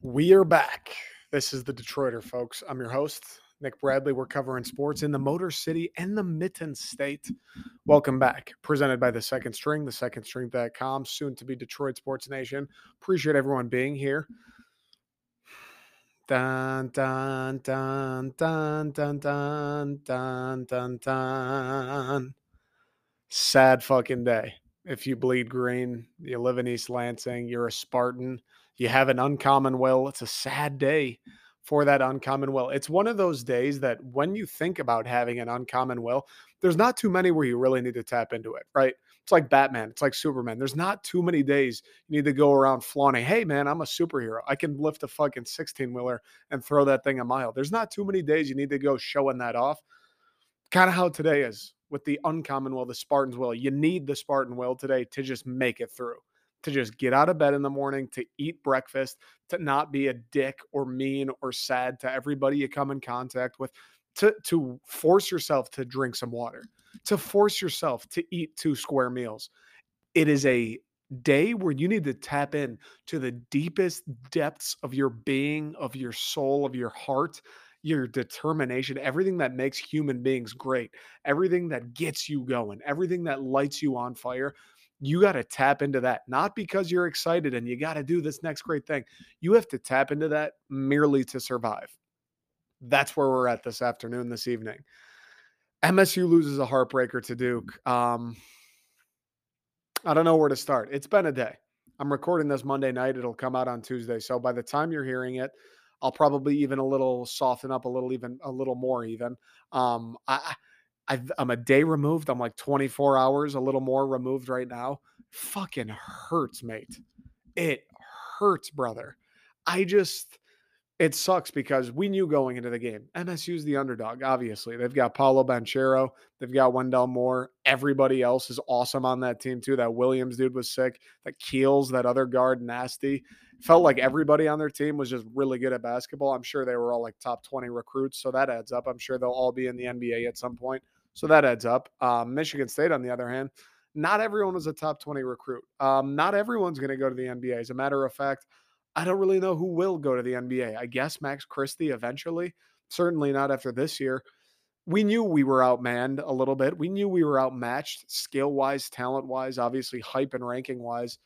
We are back. This is the Detroiter, folks. I'm your host, Nick Bradley. We're covering sports in the Motor City and the Mitten State. Welcome back. Presented by the Second String, the Second String.com, soon to be Detroit Sports Nation. Appreciate everyone being here. Dun dun dun dun dun dun dun dun dun. Sad fucking day. If you bleed green, you live in East Lansing, you're a Spartan, you have an uncommon will. It's a sad day for that uncommon will. It's one of those days that when you think about having an uncommon will, there's not too many where you really need to tap into it, right? It's like Batman, it's like Superman. There's not too many days you need to go around flaunting, hey man, I'm a superhero. I can lift a fucking 16 wheeler and throw that thing a mile. There's not too many days you need to go showing that off. Kind of how today is with the uncommon will, the Spartan's will. You need the Spartan will today to just make it through to just get out of bed in the morning, to eat breakfast, to not be a dick or mean or sad to everybody you come in contact with, to, to force yourself to drink some water, to force yourself to eat two square meals. It is a day where you need to tap in to the deepest depths of your being, of your soul, of your heart, your determination, everything that makes human beings great, everything that gets you going, everything that lights you on fire you got to tap into that, not because you're excited and you got to do this next great thing. You have to tap into that merely to survive. That's where we're at this afternoon, this evening. MSU loses a heartbreaker to Duke. Um, I don't know where to start. It's been a day. I'm recording this Monday night. It'll come out on Tuesday. So by the time you're hearing it, I'll probably even a little soften up a little, even a little more, even. Um, I, i I'm a day removed. I'm like 24 hours, a little more removed right now. Fucking hurts, mate. It hurts, brother. I just, it sucks because we knew going into the game, MSU's the underdog, obviously. They've got Paolo Banchero, they've got Wendell Moore. Everybody else is awesome on that team, too. That Williams dude was sick. That Keels, that other guard, nasty. Felt like everybody on their team was just really good at basketball. I'm sure they were all like top 20 recruits, so that adds up. I'm sure they'll all be in the NBA at some point. So that adds up. Um, Michigan State, on the other hand, not everyone was a top 20 recruit. Um, not everyone's going to go to the NBA. As a matter of fact, I don't really know who will go to the NBA. I guess Max Christie eventually. Certainly not after this year. We knew we were outmanned a little bit. We knew we were outmatched skill wise, talent wise, obviously hype and ranking wise.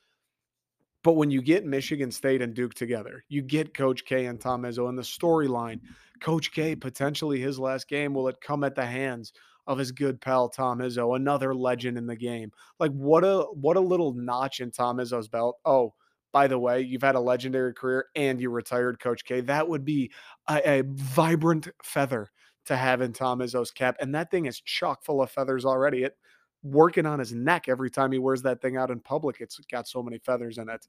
But when you get Michigan State and Duke together, you get Coach K and Tom Izzo and the storyline. Coach K, potentially his last game, will it come at the hands of his good pal Tom Izzo, another legend in the game. Like what a what a little notch in Tom Izzo's belt. Oh, by the way, you've had a legendary career and you retired, Coach K. That would be a, a vibrant feather to have in Tom Izzo's cap, and that thing is chock full of feathers already. It working on his neck every time he wears that thing out in public. It's got so many feathers in it.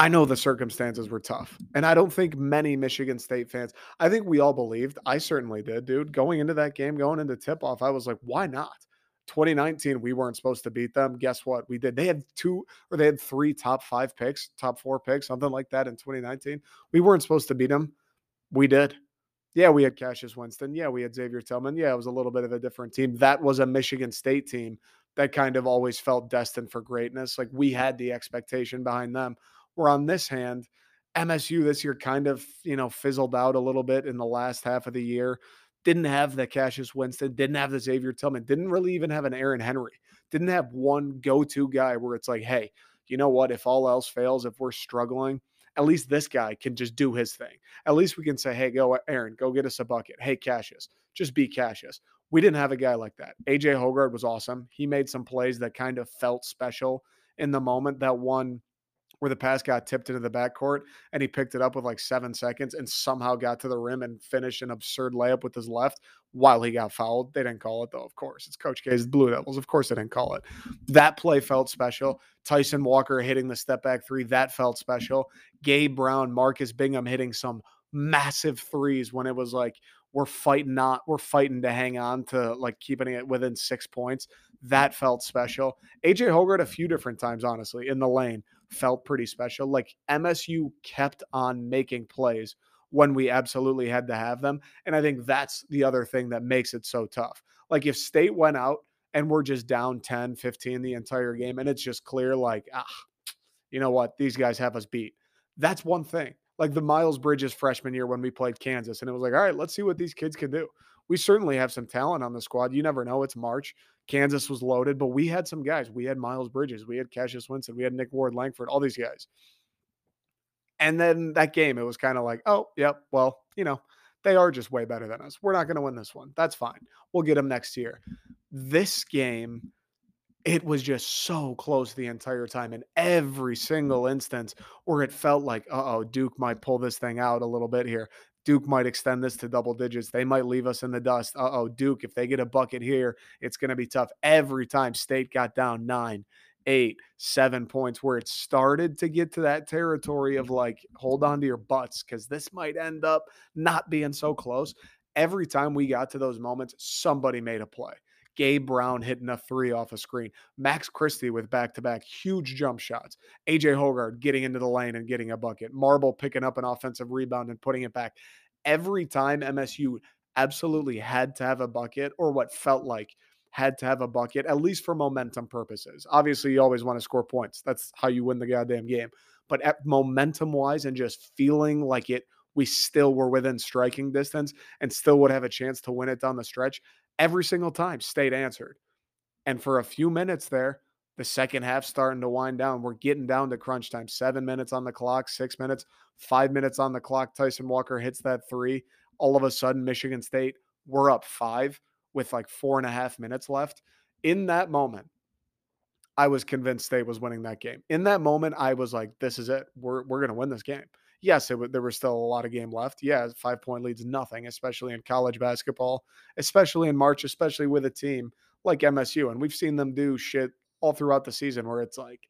I know the circumstances were tough. And I don't think many Michigan State fans, I think we all believed, I certainly did, dude. Going into that game, going into tip off, I was like, why not? 2019, we weren't supposed to beat them. Guess what? We did. They had two or they had three top five picks, top four picks, something like that in 2019. We weren't supposed to beat them. We did. Yeah, we had Cassius Winston. Yeah, we had Xavier Tillman. Yeah, it was a little bit of a different team. That was a Michigan State team that kind of always felt destined for greatness. Like we had the expectation behind them. Where on this hand, MSU this year kind of, you know, fizzled out a little bit in the last half of the year. Didn't have the Cassius Winston, didn't have the Xavier Tillman, didn't really even have an Aaron Henry, didn't have one go to guy where it's like, hey, you know what? If all else fails, if we're struggling, at least this guy can just do his thing. At least we can say, hey, go, Aaron, go get us a bucket. Hey, Cassius, just be Cassius. We didn't have a guy like that. AJ Hoggard was awesome. He made some plays that kind of felt special in the moment. That one where the pass got tipped into the backcourt and he picked it up with like seven seconds and somehow got to the rim and finished an absurd layup with his left while he got fouled. They didn't call it though, of course. It's Coach K's Blue Devils. Of course they didn't call it. That play felt special. Tyson Walker hitting the step back three, that felt special. Gabe Brown, Marcus Bingham hitting some massive threes when it was like we're fighting not we're fighting to hang on to like keeping it within six points. That felt special. AJ Hoggard a few different times, honestly, in the lane felt pretty special. Like MSU kept on making plays when we absolutely had to have them. And I think that's the other thing that makes it so tough. Like if state went out and we're just down 10, 15 the entire game, and it's just clear, like, ah, you know what? These guys have us beat. That's one thing. Like the Miles Bridges freshman year when we played Kansas, and it was like, all right, let's see what these kids can do. We certainly have some talent on the squad. You never know. It's March. Kansas was loaded, but we had some guys. We had Miles Bridges, we had Cassius Winston, we had Nick Ward Langford, all these guys. And then that game, it was kind of like, oh, yep, well, you know, they are just way better than us. We're not going to win this one. That's fine. We'll get them next year. This game, it was just so close the entire time in every single instance where it felt like, oh, Duke might pull this thing out a little bit here. Duke might extend this to double digits. They might leave us in the dust. Uh oh, Duke, if they get a bucket here, it's going to be tough. Every time State got down nine, eight, seven points, where it started to get to that territory of like, hold on to your butts because this might end up not being so close. Every time we got to those moments, somebody made a play. Gabe Brown hitting a three off a screen. Max Christie with back to back huge jump shots. AJ Hoggard getting into the lane and getting a bucket. Marble picking up an offensive rebound and putting it back. Every time MSU absolutely had to have a bucket or what felt like had to have a bucket, at least for momentum purposes. Obviously, you always want to score points. That's how you win the goddamn game. But at momentum wise and just feeling like it, we still were within striking distance and still would have a chance to win it down the stretch every single time state answered. And for a few minutes there, the second half starting to wind down. We're getting down to crunch time. Seven minutes on the clock, six minutes, five minutes on the clock. Tyson Walker hits that three. All of a sudden, Michigan State, we're up five with like four and a half minutes left. In that moment, I was convinced State was winning that game. In that moment, I was like, this is it. We're, we're going to win this game. Yes, it, there was still a lot of game left. Yeah, five point leads nothing, especially in college basketball, especially in March, especially with a team like MSU. And we've seen them do shit all throughout the season where it's like,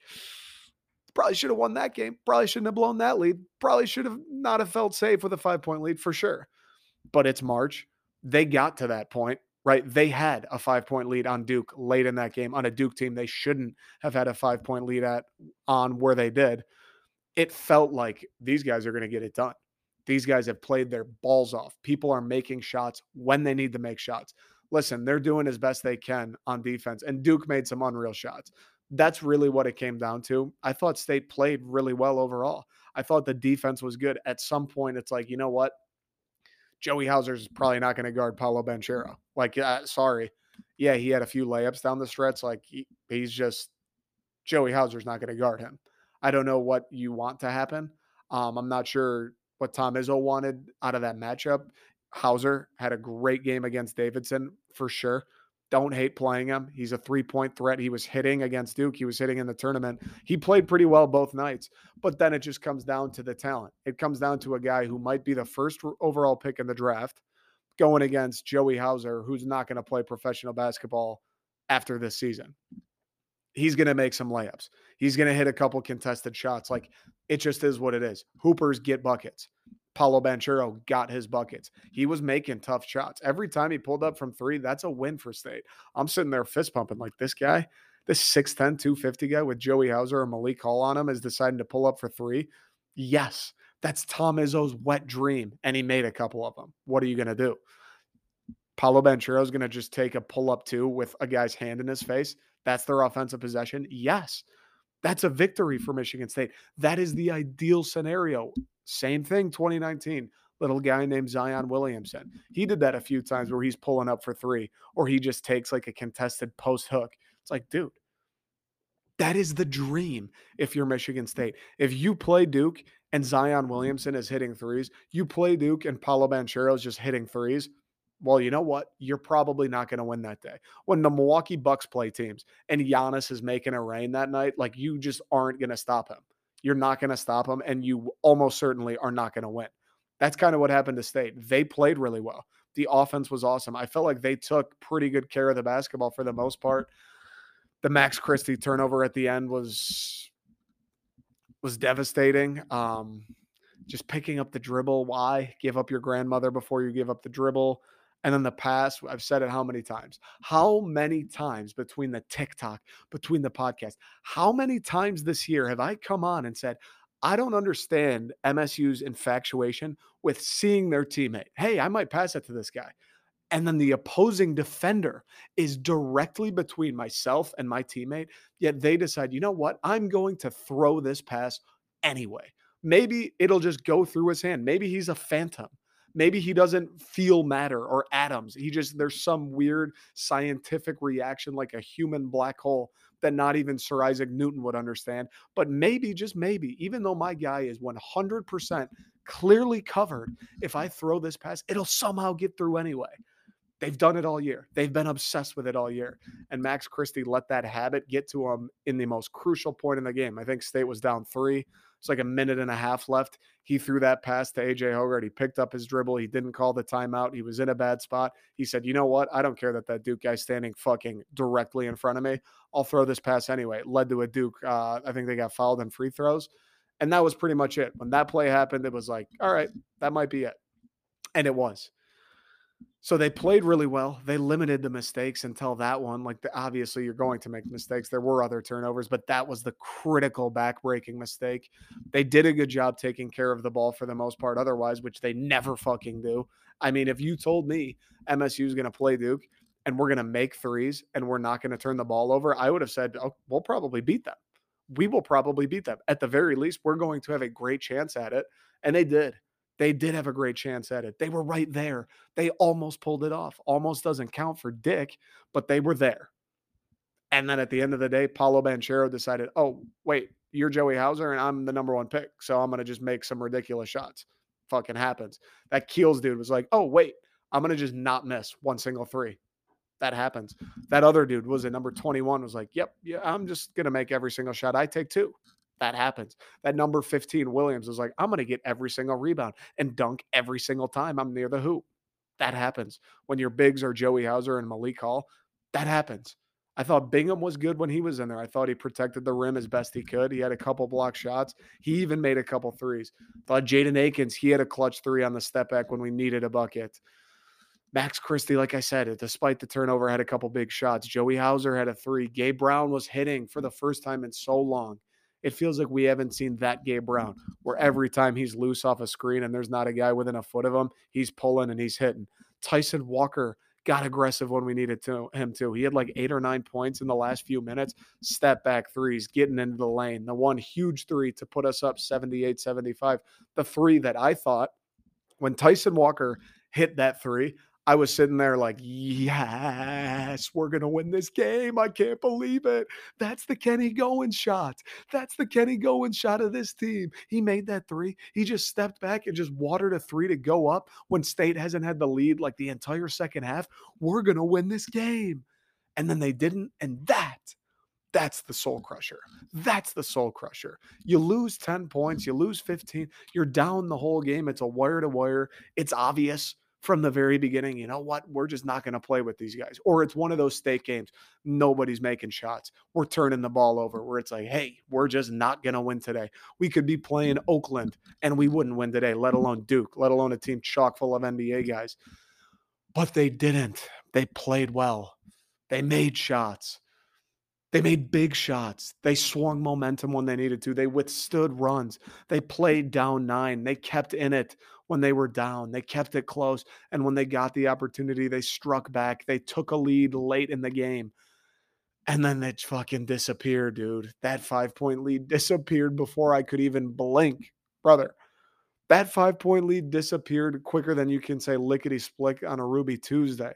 probably should have won that game. Probably shouldn't have blown that lead. Probably should have not have felt safe with a five point lead for sure. But it's March. They got to that point, right? They had a five point lead on Duke late in that game on a Duke team they shouldn't have had a five point lead at on where they did it felt like these guys are going to get it done. These guys have played their balls off. People are making shots when they need to make shots. Listen, they're doing as best they can on defense, and Duke made some unreal shots. That's really what it came down to. I thought State played really well overall. I thought the defense was good. At some point, it's like, you know what? Joey Hauser's is probably not going to guard Paolo Banchero. Like, uh, sorry. Yeah, he had a few layups down the stretch. Like, he, he's just, Joey Hauser's not going to guard him. I don't know what you want to happen. Um, I'm not sure what Tom Izzo wanted out of that matchup. Hauser had a great game against Davidson for sure. Don't hate playing him. He's a three point threat. He was hitting against Duke. He was hitting in the tournament. He played pretty well both nights, but then it just comes down to the talent. It comes down to a guy who might be the first overall pick in the draft going against Joey Hauser, who's not going to play professional basketball after this season he's going to make some layups. He's going to hit a couple contested shots. Like it just is what it is. Hoopers get buckets. Paolo Banchero got his buckets. He was making tough shots. Every time he pulled up from three, that's a win for state. I'm sitting there fist pumping like this guy, this 6'10, 250 guy with Joey Hauser or Malik Hall on him is deciding to pull up for three. Yes, that's Tom Izzo's wet dream. And he made a couple of them. What are you going to do? Paolo Banchero is going to just take a pull up two with a guy's hand in his face that's their offensive possession. Yes, that's a victory mm. for Michigan State. That is the ideal scenario. Same thing, 2019. Little guy named Zion Williamson. He did that a few times where he's pulling up for three, or he just takes like a contested post hook. It's like, dude, that is the dream if you're Michigan State. If you play Duke and Zion Williamson is hitting threes, you play Duke and Paolo Banchero is just hitting threes, well, you know what? You're probably not going to win that day. When the Milwaukee Bucks play teams and Giannis is making a rain that night, like you just aren't going to stop him. You're not going to stop him, and you almost certainly are not going to win. That's kind of what happened to State. They played really well. The offense was awesome. I felt like they took pretty good care of the basketball for the most part. The Max Christie turnover at the end was was devastating. Um, just picking up the dribble. Why give up your grandmother before you give up the dribble? And in the past, I've said it how many times? How many times between the TikTok, between the podcast, how many times this year have I come on and said, I don't understand MSU's infatuation with seeing their teammate. Hey, I might pass it to this guy. And then the opposing defender is directly between myself and my teammate. Yet they decide, you know what? I'm going to throw this pass anyway. Maybe it'll just go through his hand. Maybe he's a phantom. Maybe he doesn't feel matter or atoms. He just, there's some weird scientific reaction like a human black hole that not even Sir Isaac Newton would understand. But maybe, just maybe, even though my guy is 100% clearly covered, if I throw this pass, it'll somehow get through anyway. They've done it all year. They've been obsessed with it all year. And Max Christie let that habit get to him in the most crucial point in the game. I think State was down three. It's like a minute and a half left. He threw that pass to AJ Hoggard. He picked up his dribble. He didn't call the timeout. He was in a bad spot. He said, "You know what? I don't care that that Duke guy's standing fucking directly in front of me. I'll throw this pass anyway." It led to a Duke. Uh, I think they got fouled in free throws, and that was pretty much it. When that play happened, it was like, "All right, that might be it," and it was. So they played really well. They limited the mistakes until that one. Like the, obviously you're going to make mistakes. There were other turnovers, but that was the critical backbreaking mistake. They did a good job taking care of the ball for the most part otherwise, which they never fucking do. I mean, if you told me MSU is going to play Duke and we're going to make threes and we're not going to turn the ball over, I would have said, oh, we'll probably beat them. We will probably beat them. At the very least, we're going to have a great chance at it. And they did. They did have a great chance at it. They were right there. They almost pulled it off. Almost doesn't count for Dick, but they were there. And then at the end of the day, Paolo Banchero decided, oh, wait, you're Joey Hauser and I'm the number one pick. So I'm going to just make some ridiculous shots. Fucking happens. That Keels dude was like, oh, wait, I'm going to just not miss one single three. That happens. That other dude was at number 21, was like, yep, yeah, I'm just going to make every single shot I take two that happens. That number 15, Williams, is like, I'm going to get every single rebound and dunk every single time I'm near the hoop. That happens. When your bigs are Joey Hauser and Malik Hall, that happens. I thought Bingham was good when he was in there. I thought he protected the rim as best he could. He had a couple block shots. He even made a couple threes. Thought Jaden Akins, he had a clutch three on the step back when we needed a bucket. Max Christie, like I said, despite the turnover, had a couple big shots. Joey Hauser had a three. Gabe Brown was hitting for the first time in so long it feels like we haven't seen that Gabe Brown, where every time he's loose off a screen and there's not a guy within a foot of him, he's pulling and he's hitting. Tyson Walker got aggressive when we needed to him to. He had like eight or nine points in the last few minutes, step back threes, getting into the lane. The one huge three to put us up 78 75. The three that I thought when Tyson Walker hit that three, I was sitting there like, yes, we're going to win this game. I can't believe it. That's the Kenny Goins shot. That's the Kenny Goins shot of this team. He made that three. He just stepped back and just watered a three to go up when State hasn't had the lead like the entire second half. We're going to win this game. And then they didn't. And that that's the soul crusher. That's the soul crusher. You lose 10 points, you lose 15, you're down the whole game. It's a wire to wire. It's obvious from the very beginning, you know what? We're just not going to play with these guys. Or it's one of those state games. Nobody's making shots. We're turning the ball over where it's like, hey, we're just not going to win today. We could be playing mm. Oakland and we wouldn't win today, let mm. alone Duke, let alone a team chock full of NBA guys. But they didn't. They played well. They made shots. They made big shots. They swung momentum when they needed to. They withstood runs. They played down nine. They kept in it when they were down. They kept it close. And when they got the opportunity, they struck back. They took a lead late in the game. And then it fucking disappeared, dude. That five point lead disappeared before I could even blink, brother. That five point lead disappeared quicker than you can say lickety split on a Ruby Tuesday.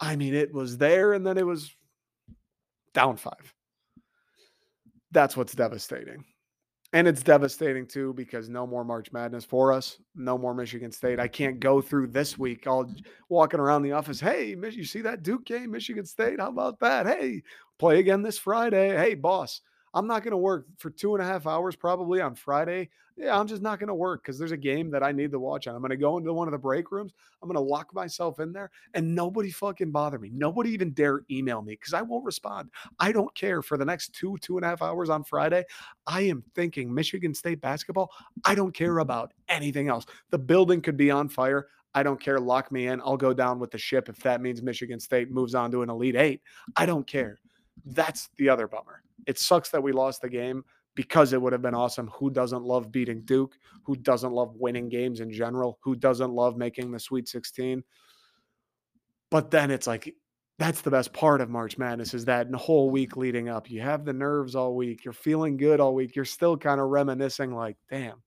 I mean, it was there and then it was down five. That's what's devastating. And it's devastating too because no more March Madness for us. No more Michigan State. I can't go through this week all walking around the office. Hey, you see that Duke game, Michigan State? How about that? Hey, play again this Friday. Hey, boss, I'm not going to work for two and a half hours probably on Friday yeah, I'm just not going to work because there's a game that I need to watch. I'm going to go into one of the break rooms. I'm going to lock myself in there and nobody fucking bother me. Nobody even dare email me because I won't respond. I don't care for the next two, two and a half hours on Friday. I am thinking Michigan State basketball. I don't care about anything else. The building could be on fire. I don't care. Lock me in. I'll go down with the ship if that means Michigan State moves on to an Elite Eight. I don't care. That's the other bummer. It sucks that we lost the game because it would have been awesome. Who doesn't love beating Duke? Who doesn't love winning games in general? Who doesn't love making the Sweet 16? But then it's like that's the best part of March Madness is that in the whole week leading up. You have the nerves all week. You're feeling good all week. You're still kind of reminiscing like, damn,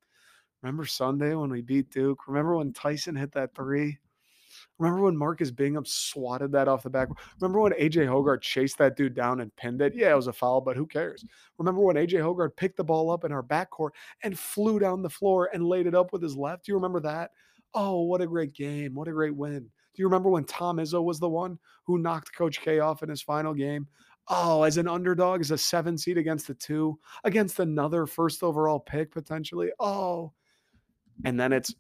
remember Sunday when we beat Duke? Remember when Tyson hit that three? Remember when Marcus Bingham swatted that off the back? Remember when AJ Hoggard chased that dude down and pinned it? Yeah, it was a foul, but who cares? Remember when AJ Hoggard picked the ball up in our backcourt and flew down the floor and laid it up with his left? Do you remember that? Oh, what a great game. What a great win. Do you remember when Tom Izzo was the one who knocked Coach K off in his final game? Oh, as an underdog, as a seven seed against the two, against another first overall pick potentially. Oh, and then it's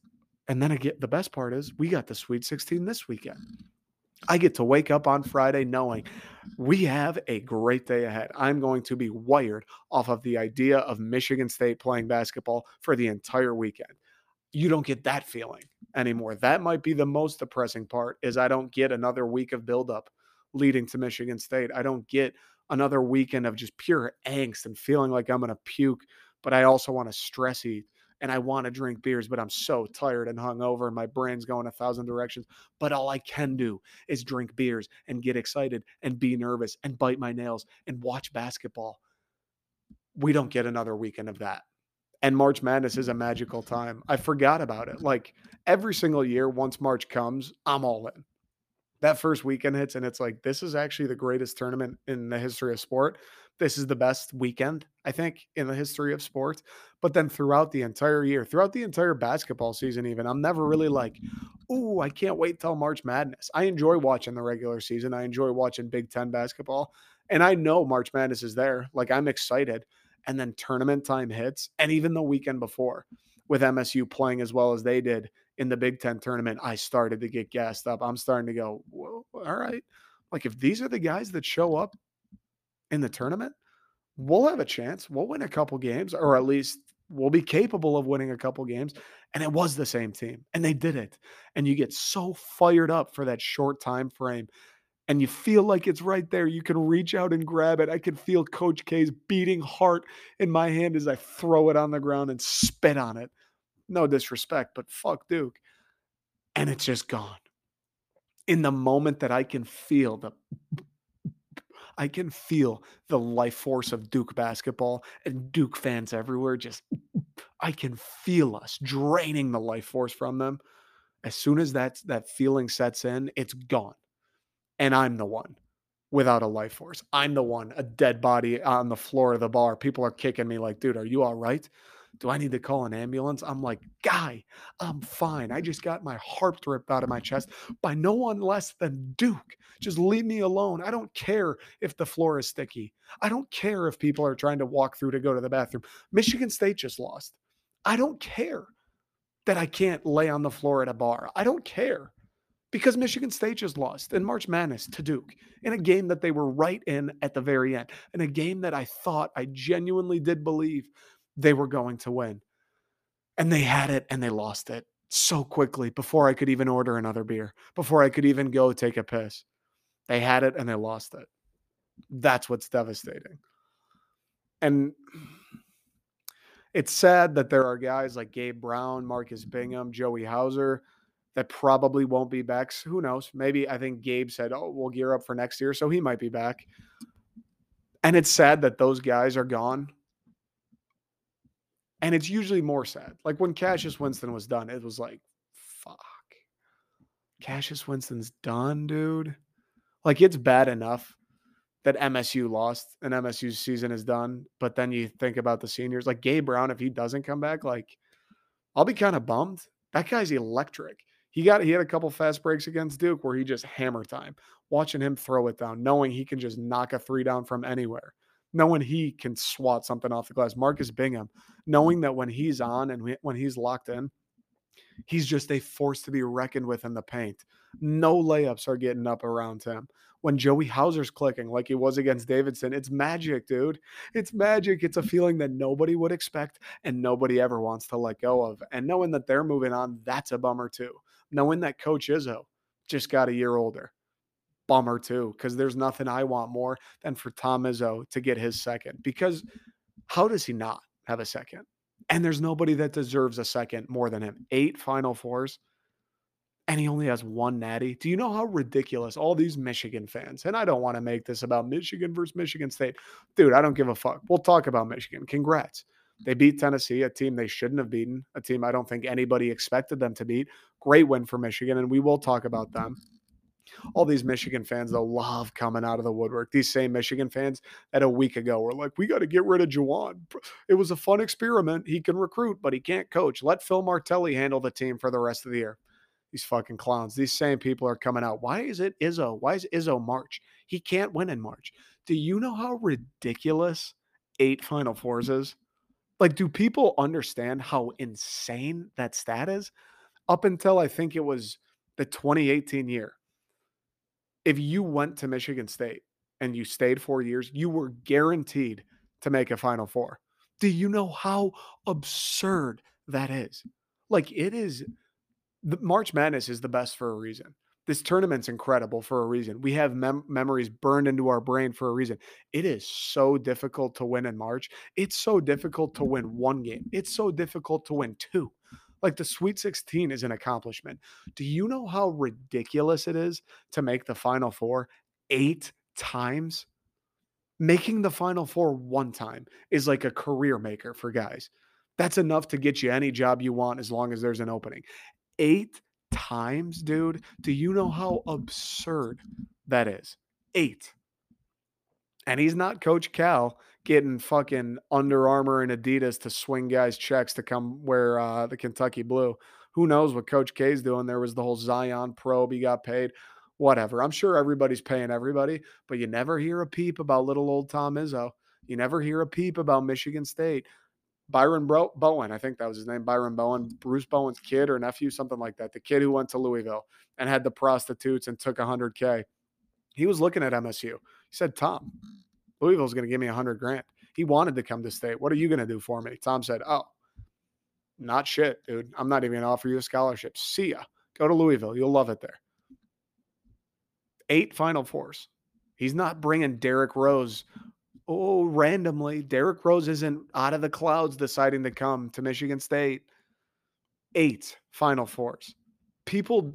and then again, the best part is we got the Sweet 16 this weekend. I get to wake up on Friday knowing we have a great day ahead. I'm going to be wired off of the idea of Michigan State playing basketball for the entire weekend. You don't get that feeling anymore. That might be the most depressing part is I don't get another week of buildup leading to Michigan State. I don't get another weekend of just pure angst and feeling like I'm going to puke, but I also want to stress eat and I want to drink beers, but I'm so tired and hungover and my brain's going a thousand directions. But all I can do is drink beers and get excited and be nervous and bite my nails and watch basketball. We don't get another weekend of that. And March Madness is a magical time. I forgot about it. Like every single year, once March comes, I'm all in. That first weekend hits, and it's like, this is actually the greatest tournament in the history of sport this is the best weekend, I think, in the history of sports. But then throughout the entire year, throughout the entire basketball season, even, I'm never really like, ooh, I can't wait till March Madness. I enjoy watching the regular season. I enjoy watching Big Ten basketball. And I know March Madness is there. Like I'm excited. And then tournament time hits. And even the weekend before, with MSU playing as well as they did in the Big Ten tournament, I started to get gassed up. I'm starting to go, all right. Like if these are the guys that show up in the tournament, we'll have a chance. We'll win a couple games, or at least we'll be capable of winning a couple games. And it was the same team, and they did it. And you get so fired up for that short time frame. And you feel like it's right there. You can reach out and grab it. I can feel Coach K's beating heart in my hand as I throw it on the ground and spit on it. No disrespect, but fuck Duke. And it's just gone. In the moment that I can feel the I can feel the life force of Duke basketball and Duke fans everywhere. Just, I can feel us draining the life force from them. As soon as that, that feeling sets in, it's gone. And I'm the one without a life force. I'm the one, a dead body on the floor of the bar. People are kicking me like, dude, are you all right? Do I need to call an ambulance? I'm like, guy, I'm fine. I just got my heart ripped out of my chest by no one less than Duke. Just leave me alone. I don't care if the floor is sticky. I don't care if people are trying to walk through to go to the bathroom. Michigan State just lost. I don't care that I can't lay on the floor at a bar. I don't care because Michigan State just lost in March Madness to Duke in a game that they were right in at the very end, in a game that I thought I genuinely did believe they were going to win. And they had it and they lost it so quickly before I could even order another beer, before I could even go take a piss. They had it and they lost it. That's what's devastating. And it's sad that there are guys like Gabe Brown, Marcus Bingham, Joey Hauser that probably won't be back. Who knows? Maybe I think Gabe said, Oh, we'll gear up for next year. So he might be back. And it's sad that those guys are gone and it's usually more sad. Like when Cassius Winston was done, it was like, fuck. Cassius Winston's done, dude. Like it's bad enough that MSU lost and MSU's season is done. But then you think about the seniors, like Gabe Brown, if he doesn't come back, like I'll be kind of bummed. That guy's electric. He got he had a couple fast breaks against Duke where he just hammer time. Watching him throw it down, knowing he can just knock a three down from anywhere knowing he can swat something off the glass. Marcus Bingham, knowing that when he's on and when he's locked in, he's just a force to be reckoned with in the paint. No layups are getting up around him. When Joey Hauser's clicking like he was against Davidson, it's magic, dude. It's magic. It's a feeling that nobody would expect and nobody ever wants to let go of. And knowing that they're moving on, that's a bummer too. Knowing that Coach Izzo just got a year older bummer too, because there's nothing I want more than for Tom Izzo to get his second. Because How does he not have a second? And there's nobody that deserves a second more than him. Eight Final Fours, and he only has one natty. Do you know how ridiculous all these Michigan fans, and I don't want to make this about Michigan versus Michigan State. Dude, I don't give a fuck. We'll talk about Michigan. Congrats. They beat Tennessee, a team they shouldn't have beaten, a team I don't think anybody expected them to beat. Great win for Michigan, and we will talk about them all these Michigan fans they'll love coming out of the woodwork. These same Michigan fans that a week ago were like, "We got to get rid of Juwan. It was a fun experiment. He can recruit, but he can't coach. Let Phil Martelli handle the team for the rest of the year." These fucking clowns. These same people are coming out. Why is it Izzo? Why is Izzo March? He can't win in March. Do you know how ridiculous eight Final Fours is? Like, do people understand how insane that stat is? Up until I think it was the 2018 year, if you went to Michigan State and you stayed four years, you were guaranteed to make a Final Four. Do you know how absurd that is? Like, it is the March Madness is the best for a reason. This tournament's incredible for a reason. We have mem- memories burned into our brain for a reason. It is so difficult to win in March. It's so difficult to win one game. It's so difficult to win two. Like the Sweet 16 is an accomplishment. Do you know how ridiculous it is to make the Final Four eight times? Making the Final Four one time is like a career maker for guys. That's enough to get you any job you want as long as there's an opening. Eight times, dude. Do you know how absurd that is? Eight. And he's not Coach Cal getting fucking Under Armour and Adidas to swing guys checks to come wear uh, the Kentucky blue. Who knows what Coach K's doing? There was the whole Zion probe. He got paid. Whatever. I'm sure everybody's paying everybody, but you never hear a peep about little old Tom Izzo. You never hear a peep about Michigan State. Byron Bro- Bowen, I think that was his name, Byron Bowen, Bruce Bowen's kid or nephew, something like that. The kid who went to Louisville and had the prostitutes and took 100K. He was looking at MSU. He said, Tom, Louisville's going to give me a hundred grand. He wanted to come to state. What are you going to do for me? Tom said, Oh, not shit, dude. I'm not even going to offer you a scholarship. See ya. Go to Louisville. You'll love it there. Eight Final Fours. He's not bringing Derrick Rose. Oh, randomly. Derrick Rose isn't out of the clouds deciding to come to Michigan State. Eight Final Fours. People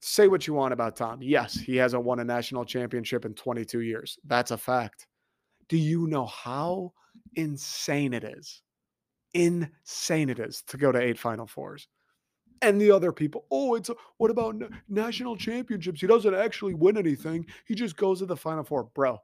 say what you want about Tom. Yes, he hasn't won a national championship in 22 years. That's a fact. Do you know how insane it is? Insane it is to go to eight Final Fours. And the other people, oh, it's what about national championships? He doesn't actually win anything. He just goes to the Final Four, bro.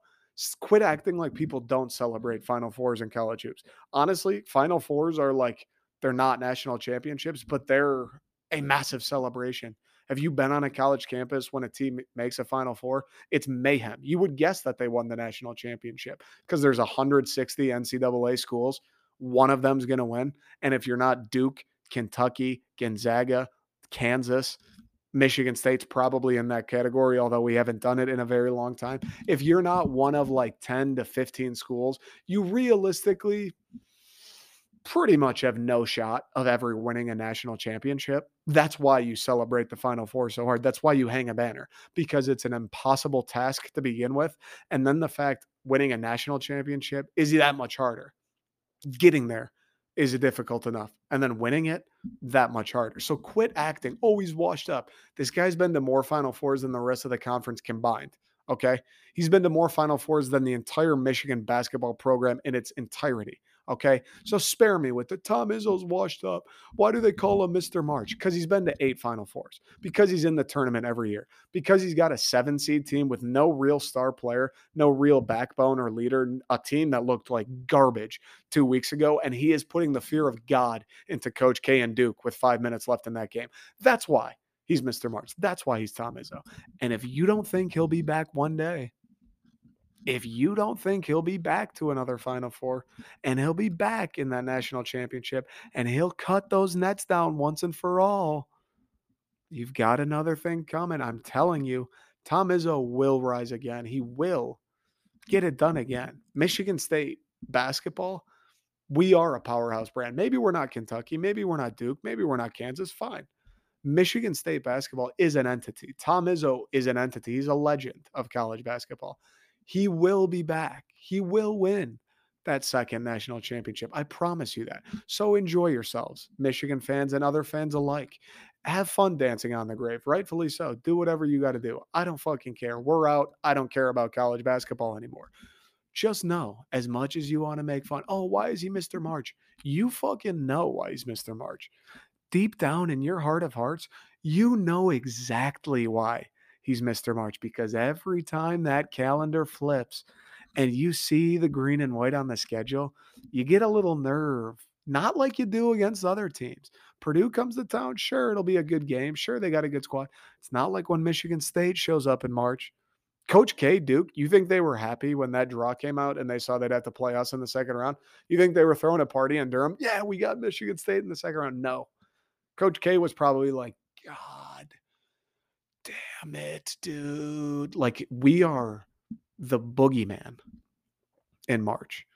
Quit acting like people don't celebrate Final Fours in college hoops. Honestly, Final Fours are like they're not national championships, but they're a massive celebration. Have you been on a college campus when a team makes a Final Four? It's mayhem. You would guess that they won the national championship because there's 160 NCAA schools. One of them's going to win. And if you're not Duke, Kentucky, Gonzaga, Kansas, Michigan State's probably in that category, although we haven't done it in a very long time. If you're not one of like 10 to 15 schools, you realistically pretty much have no shot of ever winning a national championship. That's why you celebrate the Final Four so hard. That's why you hang a banner because it's an impossible task to begin with. And then the fact winning a national championship is that much harder. Getting there is difficult enough. And then winning it, that much harder. So quit acting. He's washed up. This guy's been to more Final Fours than the rest of the conference combined. Okay. He's been to more Final Fours than the entire Michigan basketball program in its entirety. Okay. So spare me with the Tom Izzo's washed up. Why do they call him Mr. March? Because he's been to eight Final Fours, because he's in the tournament every year, because he's got a seven seed team with no real star player, no real backbone or leader, a team that looked like garbage two weeks ago. And he is putting the fear of God into Coach K and Duke with five minutes left in that game. That's why he's Mr. March. That's why he's Tom Izzo. And if you don't think he'll be back one day, if you don't think he'll be back to another Final Four and he'll be back in that national championship and he'll cut those nets down once and for all, you've got another thing coming. I'm telling you, Tom Izzo will rise again. He will get it done again. Michigan State basketball, we are a powerhouse brand. Maybe we're not Kentucky. Maybe we're not Duke. Maybe we're not Kansas. Fine. Michigan State basketball is an entity. Tom Izzo is an entity. He's a legend of college basketball. He will be back. He will win. that second national championship. I promise you that. So enjoy yourselves, Michigan fans and other fans alike. Have fun dancing on the grave, rightfully so. Do whatever you got to do. I don't fucking care. We're out. I don't care about college basketball anymore. Just know, as much as you want to make fun, oh, why is he Mr. March? You fucking know why he's Mr. March. Deep down in your heart of hearts, you know exactly why he's Mr. March because every time that calendar flips and you see the green and white on the schedule, you get a little nerve. Not like you do against other teams. Purdue comes to town, sure, it'll be a good game. Sure, they got a good squad. It's not like when Michigan State shows up in March. Coach K, Duke, you think they were happy when that draw came out and they saw they'd have to play us in the second round? You think they were throwing a party in Durham? Yeah, we got Michigan State in the second round. No. Coach K was probably like, God damn it, dude. Like, we are the boogeyman in March.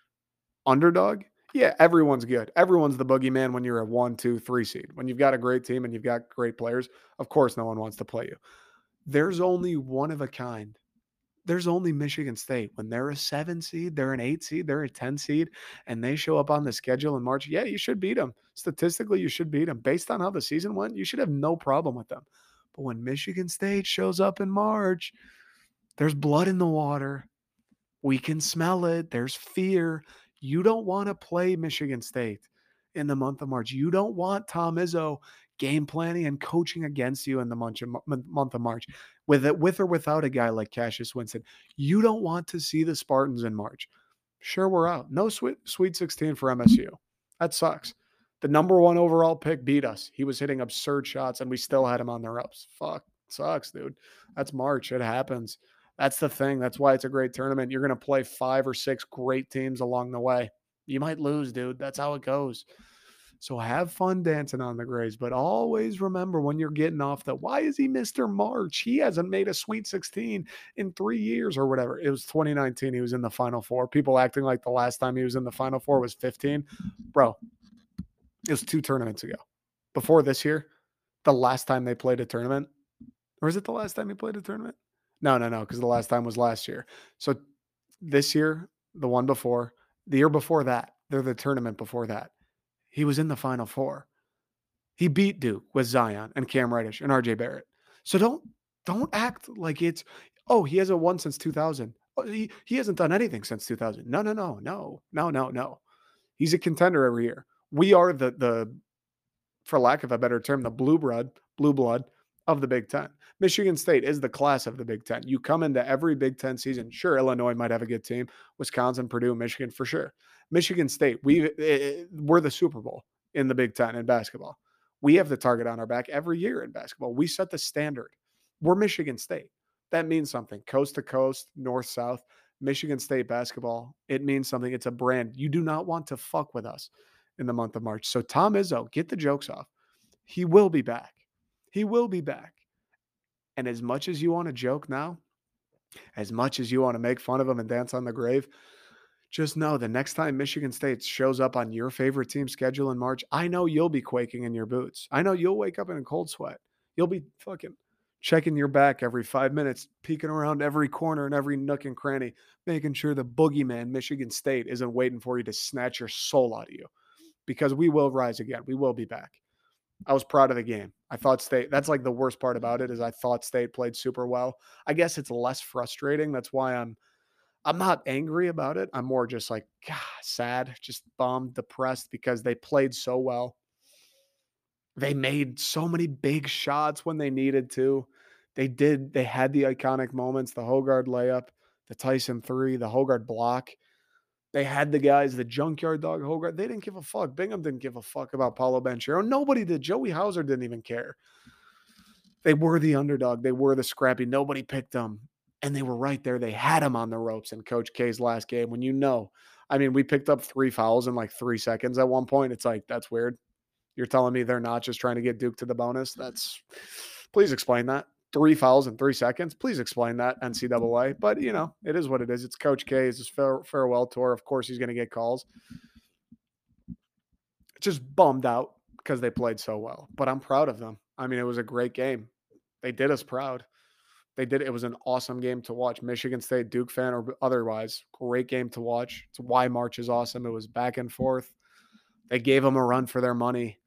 Underdog? Yeah, everyone's good. Everyone's the boogeyman when you're a one, two, three seed. When you've got a great team and you've got great players, of course, no one wants to play you. There's only one of a kind. There's only Michigan State. When they're a seven seed, they're an eight seed, they're a 10 seed, and they show up on the schedule in March. Yeah, you should beat them. Statistically, you should beat them. Based on how the season went, you should have no problem with them. But when Michigan State shows up in March, there's blood in the water. We can smell it. There's fear. You don't want to play Michigan State in the month of March. You don't want Tom Izzo game planning and coaching against you in the month of March, with it, with or without a guy like Cassius Winston. You don't want to see the Spartans in March. Sure, we're out. No sweet Sweet 16 for MSU. That sucks. The number one overall pick beat us. He was hitting absurd shots, and we still had him on the ropes. Fuck, sucks, dude. That's March. It happens. That's the thing. That's why it's a great tournament. You're going to play five or six great teams along the way. You might lose, dude. That's how it goes. So have fun dancing on the Grays, but always remember when you're getting off that why is he Mr. March? He hasn't made a Sweet 16 in three years or whatever. It was 2019. He was in the Final Four. People acting like the last time he was in the Final Four was 15. Bro, it was two tournaments ago. Before this year, the last time they played a tournament, or is it the last time he played a tournament? No, no, no, because the last time was last year. So this year, the one before, the year before that, they're the tournament before that. He was in the final four. He beat Duke with Zion and Cam Reddish and RJ Barrett. So don't don't act like it's oh, he hasn't won since 2000. he, he hasn't done anything since 2000. No, no, no, no, no, no, no. He's a contender every year. We are the the for lack of a better term, the blue blood, blue blood of the Big Ten. Michigan State is the class of the Big Ten. You come into every Big Ten season. Sure, Illinois might have a good team, Wisconsin, Purdue, Michigan for sure. Michigan State, we eh, eh, we're the Super Bowl in the Big Ten in basketball. We have the target on our back every year in basketball. We set the standard. We're Michigan State. That means something. Coast to coast, north south, Michigan State basketball. It means something. It's a brand. You do not want to fuck with us in the month of March. So Tom Izzo, get the jokes off. He will be back. He will be back. And as much as you want to joke now, as much as you want to make fun of him and dance on the grave, just know the next time Michigan State shows up on your favorite team schedule in March, I know you'll be quaking in your boots. I know you'll wake up in a cold sweat. You'll be fucking checking your back every five minutes, peeking around every corner and every nook and cranny, making sure the boogeyman, Michigan State, isn't waiting for you to snatch your soul out of you. Because we will rise again. We will be back. I was proud of the game. I thought State, that's like the worst part about it is I thought State played super well. I guess it's less frustrating. That's why I'm I'm not angry about it. I'm more just like, God, sad, just bummed, depressed because they played so well. They made so many big shots when they needed to. They did, they had the iconic moments, the Hoggard layup, the Tyson three, the Hoggard block. They had the guys, the junkyard dog Hoggard. They didn't give a fuck. Bingham didn't give a fuck about Paolo Banchero. Nobody did. Joey Hauser didn't even care. They were the underdog. They were the scrappy. Nobody picked them and they were right there. They had him on the ropes in Coach K's last game. When you know, I mean, we picked up three fouls in like three seconds at one point. It's like, that's weird. You're telling me they're not just trying to get Duke to the bonus? That's please explain that. Three fouls in three seconds. Please explain that, mm-hmm. NCAA. But you know, it is what it is. It's Coach K. It's his farewell tour. Of course, he's going to get calls. Just bummed out because they played so well. But I'm proud of them. I mean, it was a great game. They did us proud They did it was an awesome game to watch. Michigan State, Duke fan or otherwise, great game to watch. It's why March is awesome. It was back and forth. They gave them a run for their money.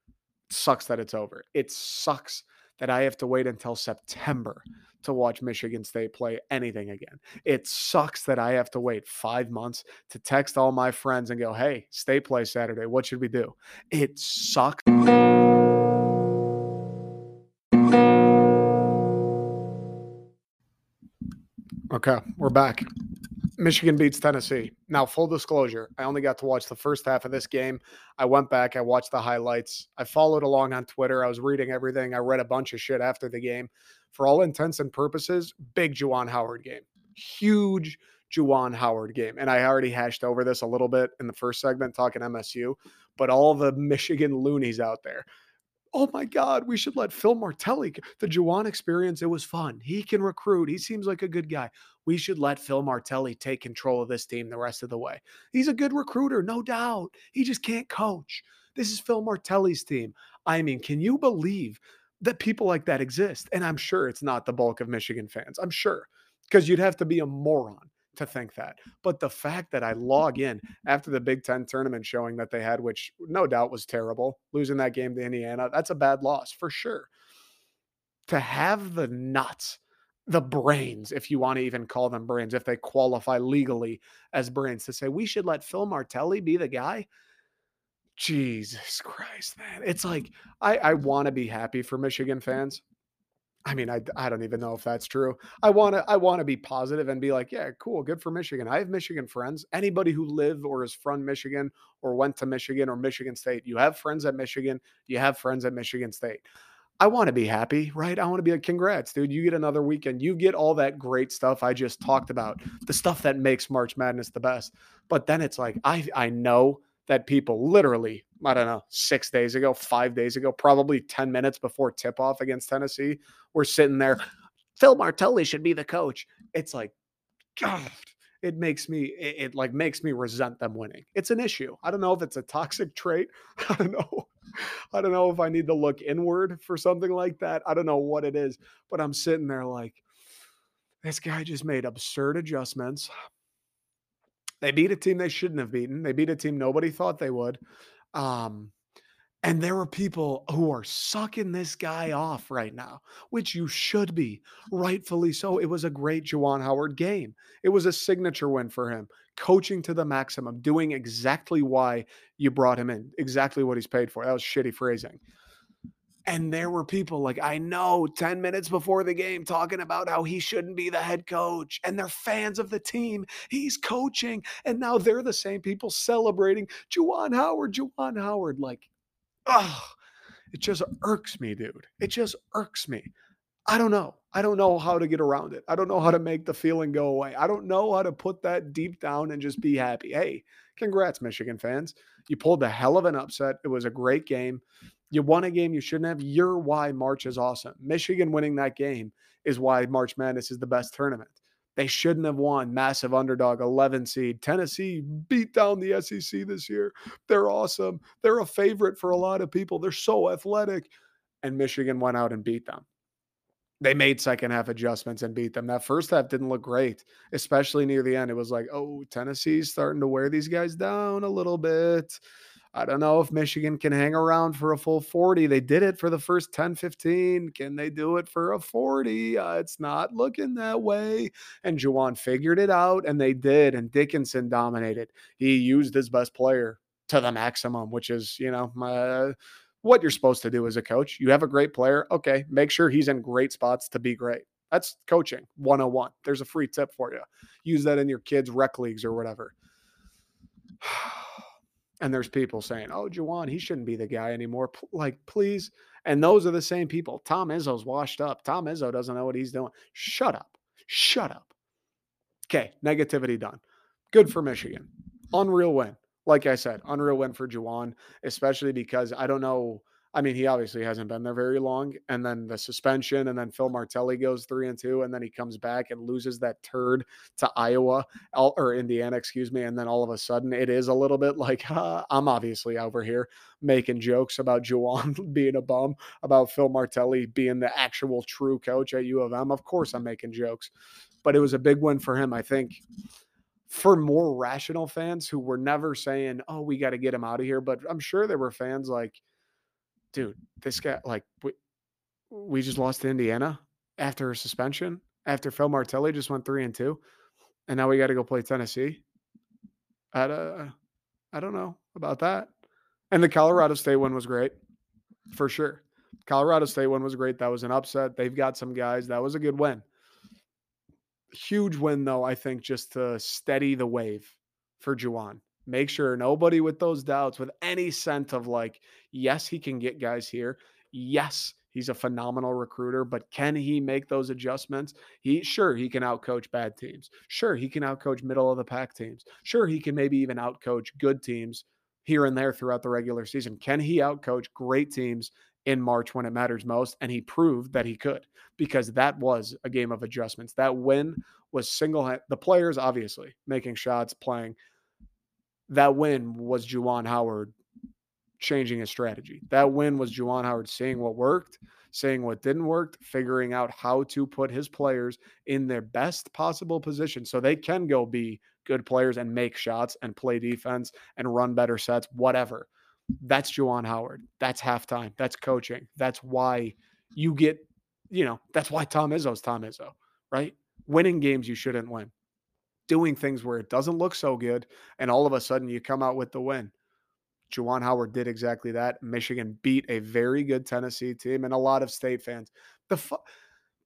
It sucks that it's over. It sucks that I have to wait until September to watch Michigan State play anything again. It sucks that I have to wait five months to text all my friends and go, hey, state play Saturday. What should we do? It sucks. Okay, we're back. Michigan beats Tennessee. Now, full disclosure, I only got to watch the first half of this game. I went back, I watched the highlights. I followed along on Twitter. I was reading everything. I read a bunch of shit after the game. For all intents and purposes, big Juwan Howard game. Huge Juwan Howard game. And I already hashed over this a little bit in the first segment talking MSU, but all the Michigan loonies out there oh my God, we should let Phil Martelli, the Juwan experience, it was fun. He can recruit. He seems like a good guy. We should let Phil Martelli take control of this team the rest of the way. He's a good recruiter, no doubt. He just can't coach. This is Phil Martelli's team. I mean, can you believe that people like that exist? And I'm sure it's not the bulk of Michigan fans. I'm sure because you'd have to be a moron to think that. But the fact that I log in after the Big Ten tournament showing that they had, which no doubt was terrible, losing that game to Indiana, that's a bad loss for sure. To have the nuts, the brains, if you want to even call them brains, if they qualify legally as brains, to say we should let Phil Martelli be the guy. Jesus Christ, man. It's like I, I want to be happy for Michigan fans. I mean, I, I don't even know if that's true. I want to I want to be positive and be like, yeah, cool, good for Michigan. I have Michigan friends. Anybody who live or is from Michigan or went to Michigan or Michigan State, you have friends at Michigan. You have friends at Michigan State. I want to be happy, right? I want to be like, congrats, dude. You get another weekend. You get all that great stuff I just talked about, the stuff that makes March Madness the best. But then it's like, I I know that people literally, I don't know, six days ago, five days ago, probably 10 minutes before tip off against Tennessee, were sitting there. Phil Martelli should be the coach. It's like, God, it makes me, it, it like makes me resent them winning. It's an issue. I don't know if it's a toxic trait. I don't know. I don't know if I need to look inward for something like that. I don't know what it is, but I'm sitting there like, this guy just made absurd adjustments. They beat a team they shouldn't have beaten. They beat a team nobody thought they would. Um, and there are people who are sucking this guy off right now, which you should be, rightfully so. It was a great Juwan Howard game. It was a signature win for him, coaching to the maximum, doing exactly why you brought him in, exactly what he's paid for. That was shitty phrasing. And there were people like, I know 10 minutes before the game talking about how he shouldn't be the head coach. And they're fans of the team. He's coaching. And now they're the same people celebrating Juwan Howard, Juwan Howard. Like, oh, it just irks me, dude. It just irks me. I don't know. I don't know how to get around it. I don't know how to make the feeling go away. I don't know how to put that deep down and just be happy. Hey, congrats, Michigan fans. You pulled a hell of an upset. It was a great game. You won a game you shouldn't have. You're why March is awesome. Michigan winning that game is why March Madness is the best tournament. They shouldn't have won. Massive underdog, 11 seed. Tennessee beat down the SEC this year. They're awesome. They're a favorite for a lot of people. They're so athletic. And Michigan went out and beat them. They made second half adjustments and beat them. That first half didn't look great, especially near the end. It was like, oh, Tennessee's starting to wear these guys down a little bit. I don't know if Michigan can hang around for a full 40. They did it for the first 10, 15. Can they do it for a 40? Uh, it's not looking that way. And Juwan figured it out, and they did. And Dickinson dominated. He used his best player to the maximum, which is, you know, my, what you're supposed to do as a coach. You have a great player. Okay, make sure he's in great spots to be great. That's coaching 101. There's a free tip for you. Use that in your kids' rec leagues or whatever. And there's people saying, "Oh, Juwan, he shouldn't be the guy anymore." P- like, please. And those are the same people. Tom Izzo's washed up. Tom Izzo doesn't know what he's doing. Shut up. Shut up. Okay, negativity done. Good for Michigan. Unreal win. Like I said, unreal win for Juwan, especially because I don't know. I mean, he obviously hasn't been there very long. And then the suspension, and then Phil Martelli goes three and two, and then he comes back and loses that turd to Iowa or Indiana, excuse me. And then all of a sudden, it is a little bit like uh, I'm obviously over here making jokes about Juwan being a bum, about Phil Martelli being the actual true coach at U of M. Of course, I'm making jokes, but it was a big win for him. I think for more rational fans who were never saying, "Oh, we got to get him out of here," but I'm sure there were fans like dude, this guy, like, we, we just lost to Indiana after a suspension, after Phil Martelli just went three and two, and now we got to go play Tennessee. I, uh, I don't know about that. And the Colorado State one was great, for sure. Colorado State one was great. That was an upset. They've got some guys. That was a good win. Huge win, though, I think, just to steady the wave for Juwan. Make sure nobody with those doubts, with any sense of like, yes, he can get guys here. Yes, he's a phenomenal recruiter, but can he make those adjustments? He sure he can outcoach bad teams. Sure, he can outcoach middle of the pack teams. Sure, he can maybe even outcoach good teams here and there throughout the regular season. Can he outcoach great teams in March when it matters most? And he proved that he could because that was a game of adjustments. That win was single hand the players obviously making shots, playing that win was Juwan Howard changing his strategy. That win was Juwan Howard seeing what worked, saying what didn't work, figuring out how to put his players in their best possible position so they can go be good players and make shots and play defense and run better sets, whatever. That's Juwan Howard. That's halftime. That's coaching. That's why you get, you know, that's why Tom Izzo's Tom Izzo, right? Winning games you shouldn't win doing things where it doesn't look so good, and all of a sudden you come out with the win. Juwan Howard did exactly that. Michigan beat a very good Tennessee team and a lot of state fans. The fu-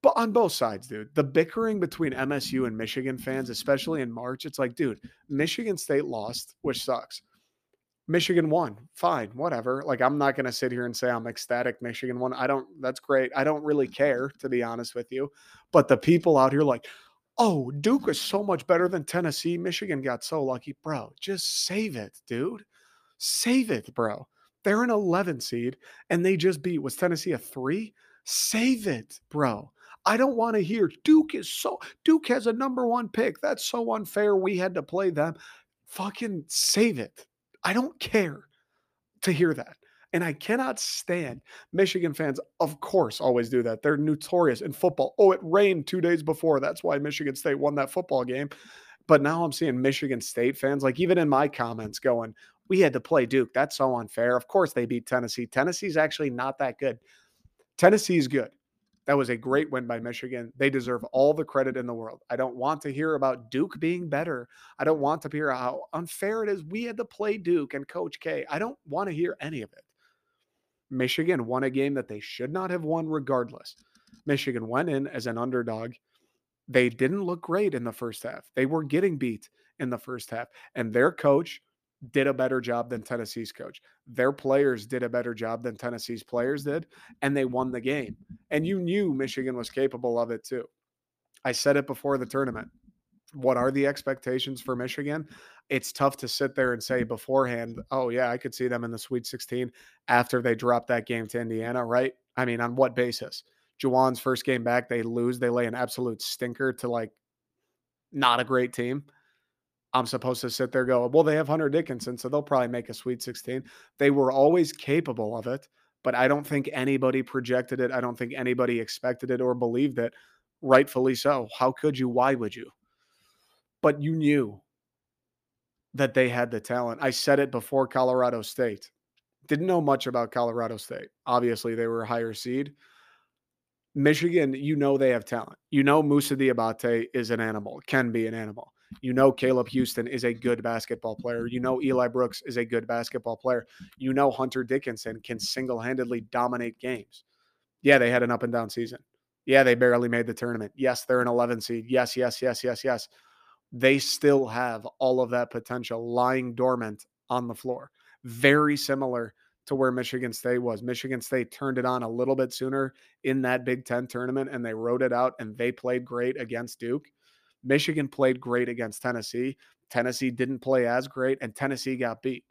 but on both sides, dude, the bickering between MSU and Michigan fans, especially in March, it's like, dude, Michigan State lost, which sucks. Michigan won. Fine, whatever. Like, I'm not going to sit here and say I'm ecstatic Michigan won. I don't, that's great. I don't really mm-hmm. care, to be honest with you. But the people out here, like, oh, Duke is so much better than Tennessee. Michigan got so lucky. Bro, just save it, dude. Save it, bro. They're an 11 seed and they just beat, was Tennessee a three? Save it, bro. I don't want to hear Duke is so, Duke has a number one pick. That's so unfair. We had to play them. Fucking save it. I don't care to hear that. And I cannot stand Michigan fans, of course, always do that. They're notorious in football. Oh, it rained two days before. That's why Michigan State won that football game. But now I'm seeing Michigan State fans, like even in my comments, going, We had to play Duke. That's so unfair. Of course, they beat Tennessee. Tennessee's actually not that good. Tennessee's good. That was a great win by Michigan. They deserve all the credit in the world. I don't want to hear about Duke being better. I don't want to hear how unfair it is. We had to play Duke and Coach K. I don't want to hear any of it. Michigan won a game that they should not have won regardless. Michigan went in as an underdog. They didn't look great in the first half. They were getting beat in the first half, and their coach did a better job than Tennessee's coach. Their players did a better job than Tennessee's players did, and they won the game. And you knew Michigan was capable of it too. I said it before the tournament. What are the expectations for Michigan? it's tough to sit there and say beforehand, oh, yeah, I could see them in the Sweet 16 after they drop that game to Indiana, right? I mean, on what basis? Juwan's first game back, they lose. They lay an absolute stinker to like not a great team. I'm supposed to sit there go, well, they have Hunter Dickinson, so they'll probably make a Sweet 16. They were always capable of it, but I don't think anybody projected it. I don't think anybody expected it or believed it. Rightfully so. How could you? Why would you? But you knew that they had the talent. I said it before Colorado State. Didn't know much about Colorado State. Obviously, they were a higher seed. Michigan, you know they have talent. You know Moussa Diabate is an animal, can be an animal. You know Caleb Houston is a good basketball player. You know Eli Brooks is a good basketball player. You know Hunter Dickinson can single handedly dominate games. Yeah, they had an up and down season. Yeah, they barely made the tournament. Yes, they're an 11 seed. Yes, yes, yes, yes, yes they still have all of that potential lying dormant on the floor. Very similar to where Michigan State was. Michigan State turned it on a little bit sooner in that Big Ten tournament and they wrote it out and they played great against Duke. Michigan played great against Tennessee. Tennessee didn't play as great and Tennessee got beat.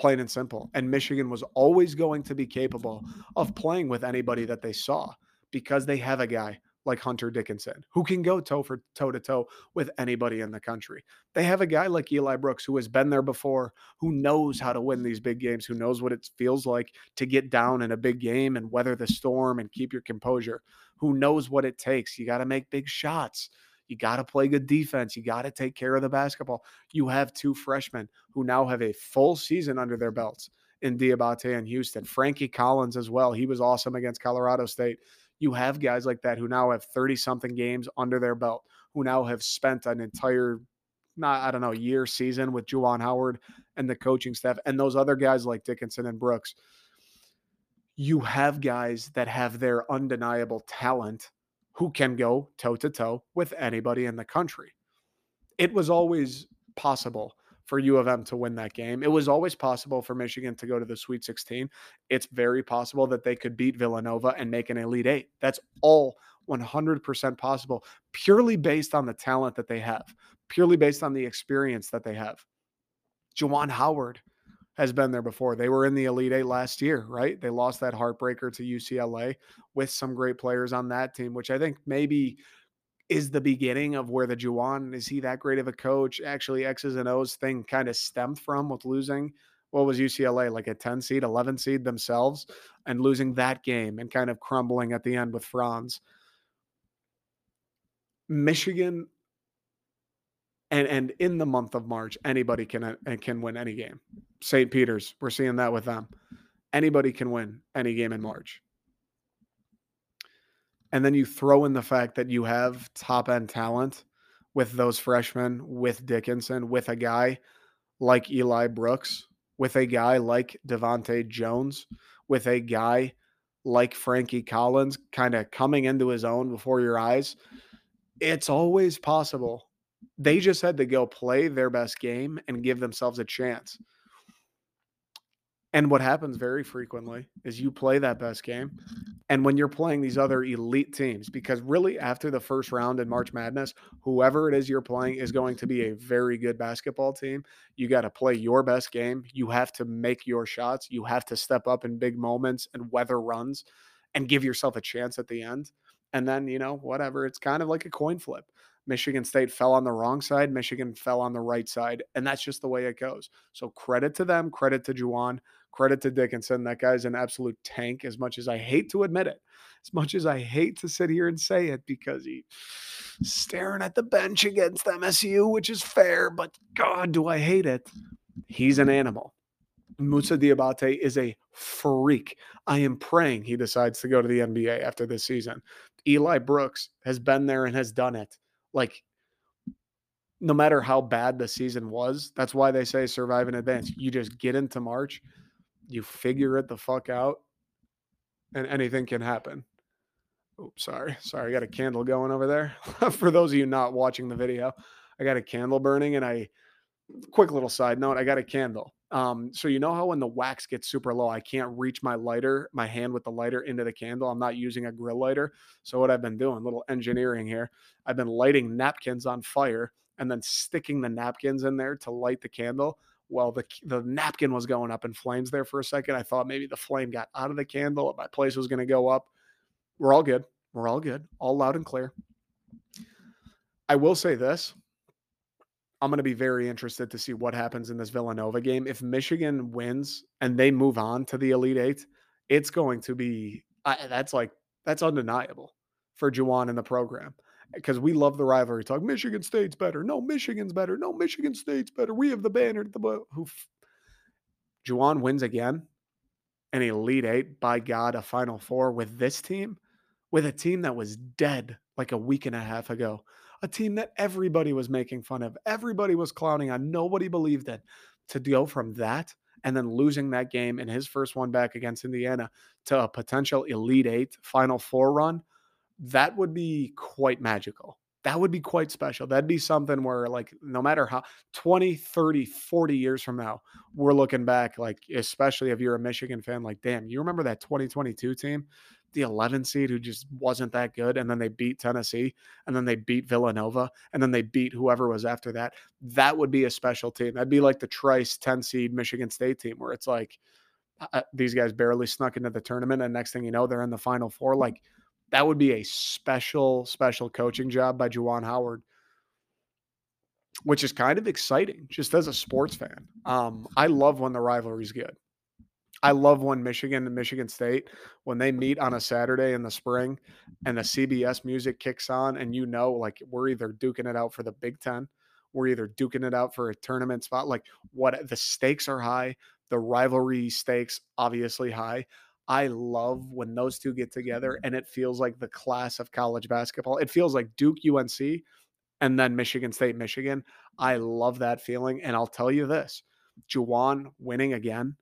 plain and simple. And Michigan was always going to be capable of playing with anybody that they saw because they have a guy like Hunter Dickinson, who can go toe for toe to toe with anybody in the country. They have a guy like Eli Brooks who has been there before, who knows how to win these big games, who knows what it feels like to get down in a big game and weather the storm and keep your composure, who knows what it takes. You got to make big shots. You got to play good defense. You got to take care of the basketball. You have two freshmen who now have a full season under their belts in Diabate and Houston. Frankie Collins as well. He was awesome against Colorado State you have guys like that who now have 30 something games under their belt, who now have spent an entire not I don't know year season with Juwan Howard and the coaching staff and those other guys like Dickinson and Brooks. You have guys that have their undeniable talent who can go toe to toe with anybody in the country. It was always possible for U of M to win that game. It was always possible for Michigan to go to the Sweet 16. It's very possible that they could beat Villanova and make an Elite Eight. That's all 100% possible, purely based on the talent that they have, purely based on the experience that they have. Juwan Howard has been there before. They were in the Elite Eight last year, right? They lost that heartbreaker to UCLA with some great players on that team, which I think maybe is the beginning of where the Juwan is he that great of a coach? Actually, X's and O's thing kind of stemmed from with losing what was UCLA like a 10 seed, 11 seed themselves, and losing that game and kind of crumbling at the end with Franz. Michigan and and in the month of March, anybody can uh, can win any game. St. Peter's, we're seeing that with them. Anybody can win any game in March and then you throw in the fact that you have top end talent with those freshmen, with Dickinson, with a guy like Eli Brooks, with a guy like DeVante' Jones, with a guy like Frankie Collins kind of coming into his own before your eyes. It's always possible. They just had to go play their best game and give themselves a chance. And what happens very frequently is you play that best game. And when you're playing these other elite teams, because really after the first round in March Madness, whoever it is you're playing is going to be a very good basketball team. You got to play your best game. You have to make your shots. You have to step up in big moments and weather runs and give yourself a chance at the end. And then, you know, whatever. It's kind of like a coin flip. Michigan State fell on the wrong side. Michigan fell on the right side. And that's just the way it goes. So credit to them, credit to Juwan, credit to Dickinson. That guy's an absolute tank, as much as I hate to admit it, as much as I hate to sit here and say it because he's staring at the bench against MSU, which is fair, but God, do I hate it. He's an animal. Moussa Diabate is a freak. I am praying he decides to go to the NBA after this season. Eli Brooks has been there and has done it like no matter how bad the season was, that's why they say survive in advance. You just get into March, you figure it the fuck out, and anything can happen. Oops, sorry. Sorry, I got a candle going over there. For those of you not watching the video, I got a candle burning and I quick little side note, I got a candle. Um, so you know how when the wax gets super low, I can't reach my lighter, my hand with the lighter into the candle. I'm not using a grill lighter. So what I've been doing, little engineering here, I've been lighting napkins on fire and then sticking the napkins in there to light the candle. Well, the the napkin was going up in flames there for a second. I thought maybe the flame got out of the candle. My place was going to go up. We're all good. We're all good. All loud and clear. I will say this I'm going to be very interested to see what happens in this Villanova game. If Michigan wins and they move on to the Elite Eight, it's going to be that's like that's undeniable for Juwan in the program because we love the rivalry talk. Michigan State's better. No, Michigan's better. No, Michigan State's better. We have the banner. The who Juwan wins again, an Elite Eight by God, a Final Four with this team, with a team that was dead like a week and a half ago a team that everybody was making fun of, everybody was clowning on, nobody believed it. To go from that and then losing that game in his first one back against Indiana to a potential Elite Eight Final Four run, that would be quite magical. That would be quite special. That'd be something where, like, no matter how 20, 30, 40 years from now, we're looking back, like, especially if you're a Michigan fan, like, damn, you remember that 2022 team the 11 seed who just wasn't that good, and then they beat Tennessee, and then they beat Villanova, and then they beat whoever was after that. That would be a special team. That'd be like the Trice 10 seed Michigan State team, where it's like uh, these guys barely snuck into the tournament, and next thing you know, they're in the Final Four. Like that would be a special, special coaching job by Juwan Howard which is kind of exciting just as a sports fan. Um, I love when the rivalry's good. I love when Michigan and Michigan State, when they meet on a Saturday in the spring and the CBS music kicks on, and you know, like we're either duking it out for the Big Ten, we're either duking it out for a tournament spot. Like what the stakes are high, the rivalry stakes obviously high. I love when those two get together mm-hmm. and it feels like the class of college basketball. It feels like Duke UNC and then Michigan State, Michigan. I love that feeling. And I'll tell you this Juwan winning again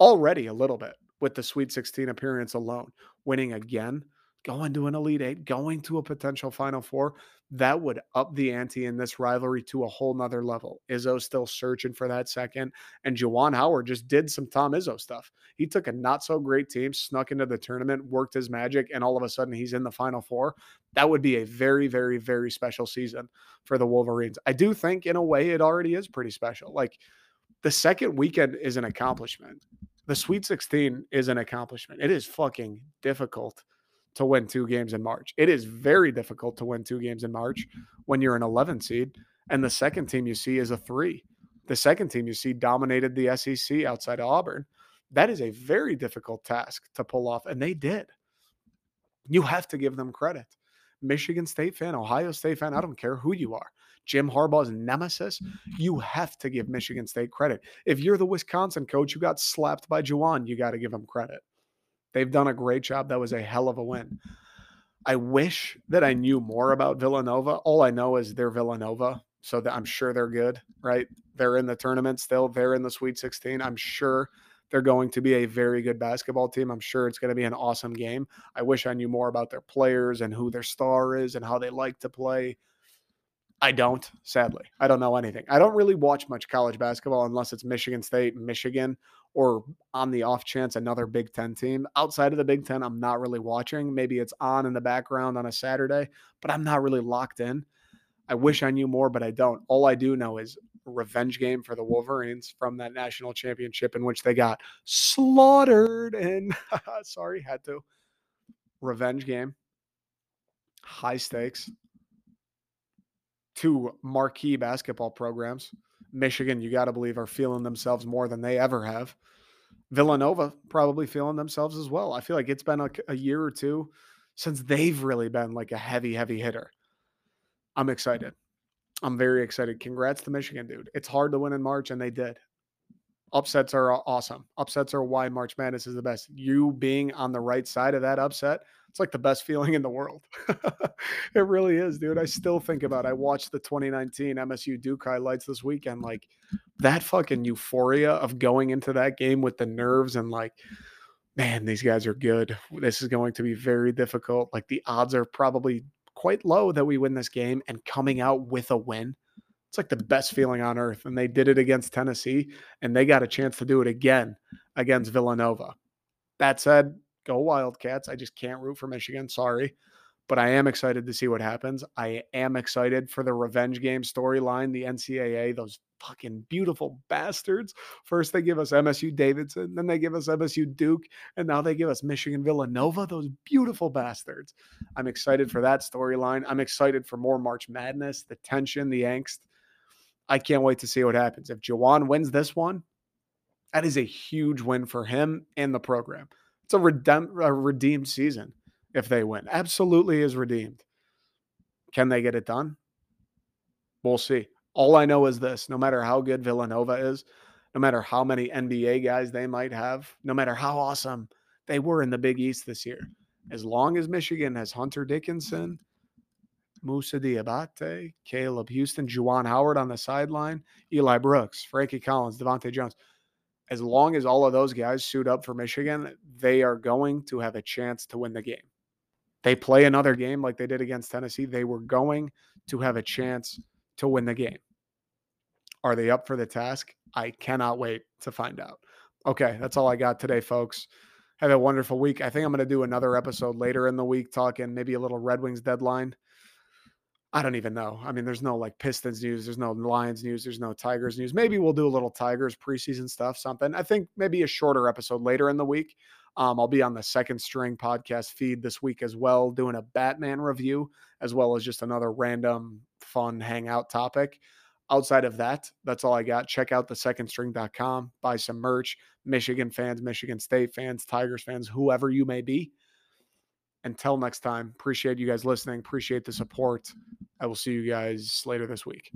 already a little bit with the Sweet 16 appearance alone, winning again, going to an Elite Eight, going to a potential Final Four that would up the ante in this rivalry to a whole nother level. Izzo still searching for that second. And Juwan Howard just did some Tom Izzo stuff. He took a not so great team, snuck into the tournament, worked his magic, and all of a sudden he's in the final four. That would be a very, very, very special season for the Wolverines. I do think, in a way, it already is pretty special. Like the second weekend is an accomplishment. The Sweet 16 is an accomplishment. It is fucking difficult to win two games in March. It is very difficult to win two games in March when you're an 11 seed. And the second team you see is a three. The second team you see dominated the SEC outside of Auburn. That is a very difficult task to pull off. And they did. You have to give them credit. Michigan State fan, Ohio State fan, I don't care who you are. Jim Harbaugh's nemesis, you have to give Michigan State credit. If you're the Wisconsin coach who got slapped by Juwan, you got to give him credit. They've done a great job. That was a hell of a win. I wish that I knew more about Villanova. All I know is they're Villanova, so that I'm sure they're good, right? They're in the tournament still. They're in the Sweet 16. I'm sure they're going to be a very good basketball team. I'm sure it's going to be an awesome game. I wish I knew more about their players and who their star is and how they like to play. I don't, sadly. I don't know anything. I don't really watch much college basketball unless it's Michigan State, Michigan, or on the off chance another Big Ten team. Outside of the Big Ten, I'm not really watching. Maybe it's on in the background on a Saturday, but I'm not really locked in. I wish I knew more, but I don't. All I do know is revenge game for the Wolverines from that national championship in which they got slaughtered. And sorry, had to. Revenge game, high stakes, two marquee basketball programs. Michigan, you got to believe, are feeling themselves more than they ever have. Villanova probably feeling themselves as well. I feel like it's been a, a year or two since they've really been like a heavy, heavy hitter. I'm excited. I'm very excited. Congrats to Michigan, dude. It's hard to win in March, and they did. Upsets are awesome. Upsets are why March Madness is the best. You being on the right side of that upset it's like the best feeling in the world. it really is, dude. I still think about it. I watched the 2019 MSU Duke highlights this weekend. Like that fucking euphoria of going into that game with the nerves and like, man, these guys are good. This is going to be very difficult. Like the odds are probably quite low that we win this game and coming out with a win. It's like the best feeling on earth. And they did it against Tennessee and they got a chance to do it again against Villanova. That said, go Wildcats. I just can't root for Michigan. Sorry. But I am excited to see what happens. I am excited for the revenge game storyline, the NCAA, those fucking beautiful bastards. First, they give us MSU Davidson, then they give us MSU Duke, and now they give us Michigan Villanova, those beautiful bastards. I'm excited for that storyline. I'm excited for more March Madness, the tension, the angst. I can't wait to see what happens. If Juwan wins this one, that is a huge win for him and the program. It's a, redem- a redeemed season if they win. Absolutely is redeemed. Can they get it done? We'll see. All I know is this no matter how good Villanova is, no matter how many NBA guys they might have, no matter how awesome they were in the Big East this year, as long as Michigan has Hunter Dickinson, Moussa Diabate, Caleb Houston, Juwan Howard on the sideline, Eli Brooks, Frankie Collins, DeVante' Jones, as long as all of those guys suit up for Michigan, they are going to have a chance to win the game. They play another game like they did against Tennessee. They were going to have a chance to win the game. Are they up for the task? I cannot wait to find out. Okay, that's all I got today, folks. Have a wonderful week. I think I'm going to do another episode later in the week talking maybe a little Red Wings deadline. I don't even know. I mean, there's no like Pistons news, there's no Lions news, there's no Tigers news. Maybe we'll do a little Tigers preseason stuff, something. I think maybe a shorter episode later in the week. Um, I'll be on the second string podcast feed this week as well, doing a Batman review, as well as just another random fun hangout topic. Outside of that, that's all I got. Check out the secondstring.com, buy some merch. Michigan fans, Michigan State fans, Tigers fans, whoever you may be. Until next time, appreciate you guys listening. Appreciate the mm-hmm. support. I will see you guys later this week.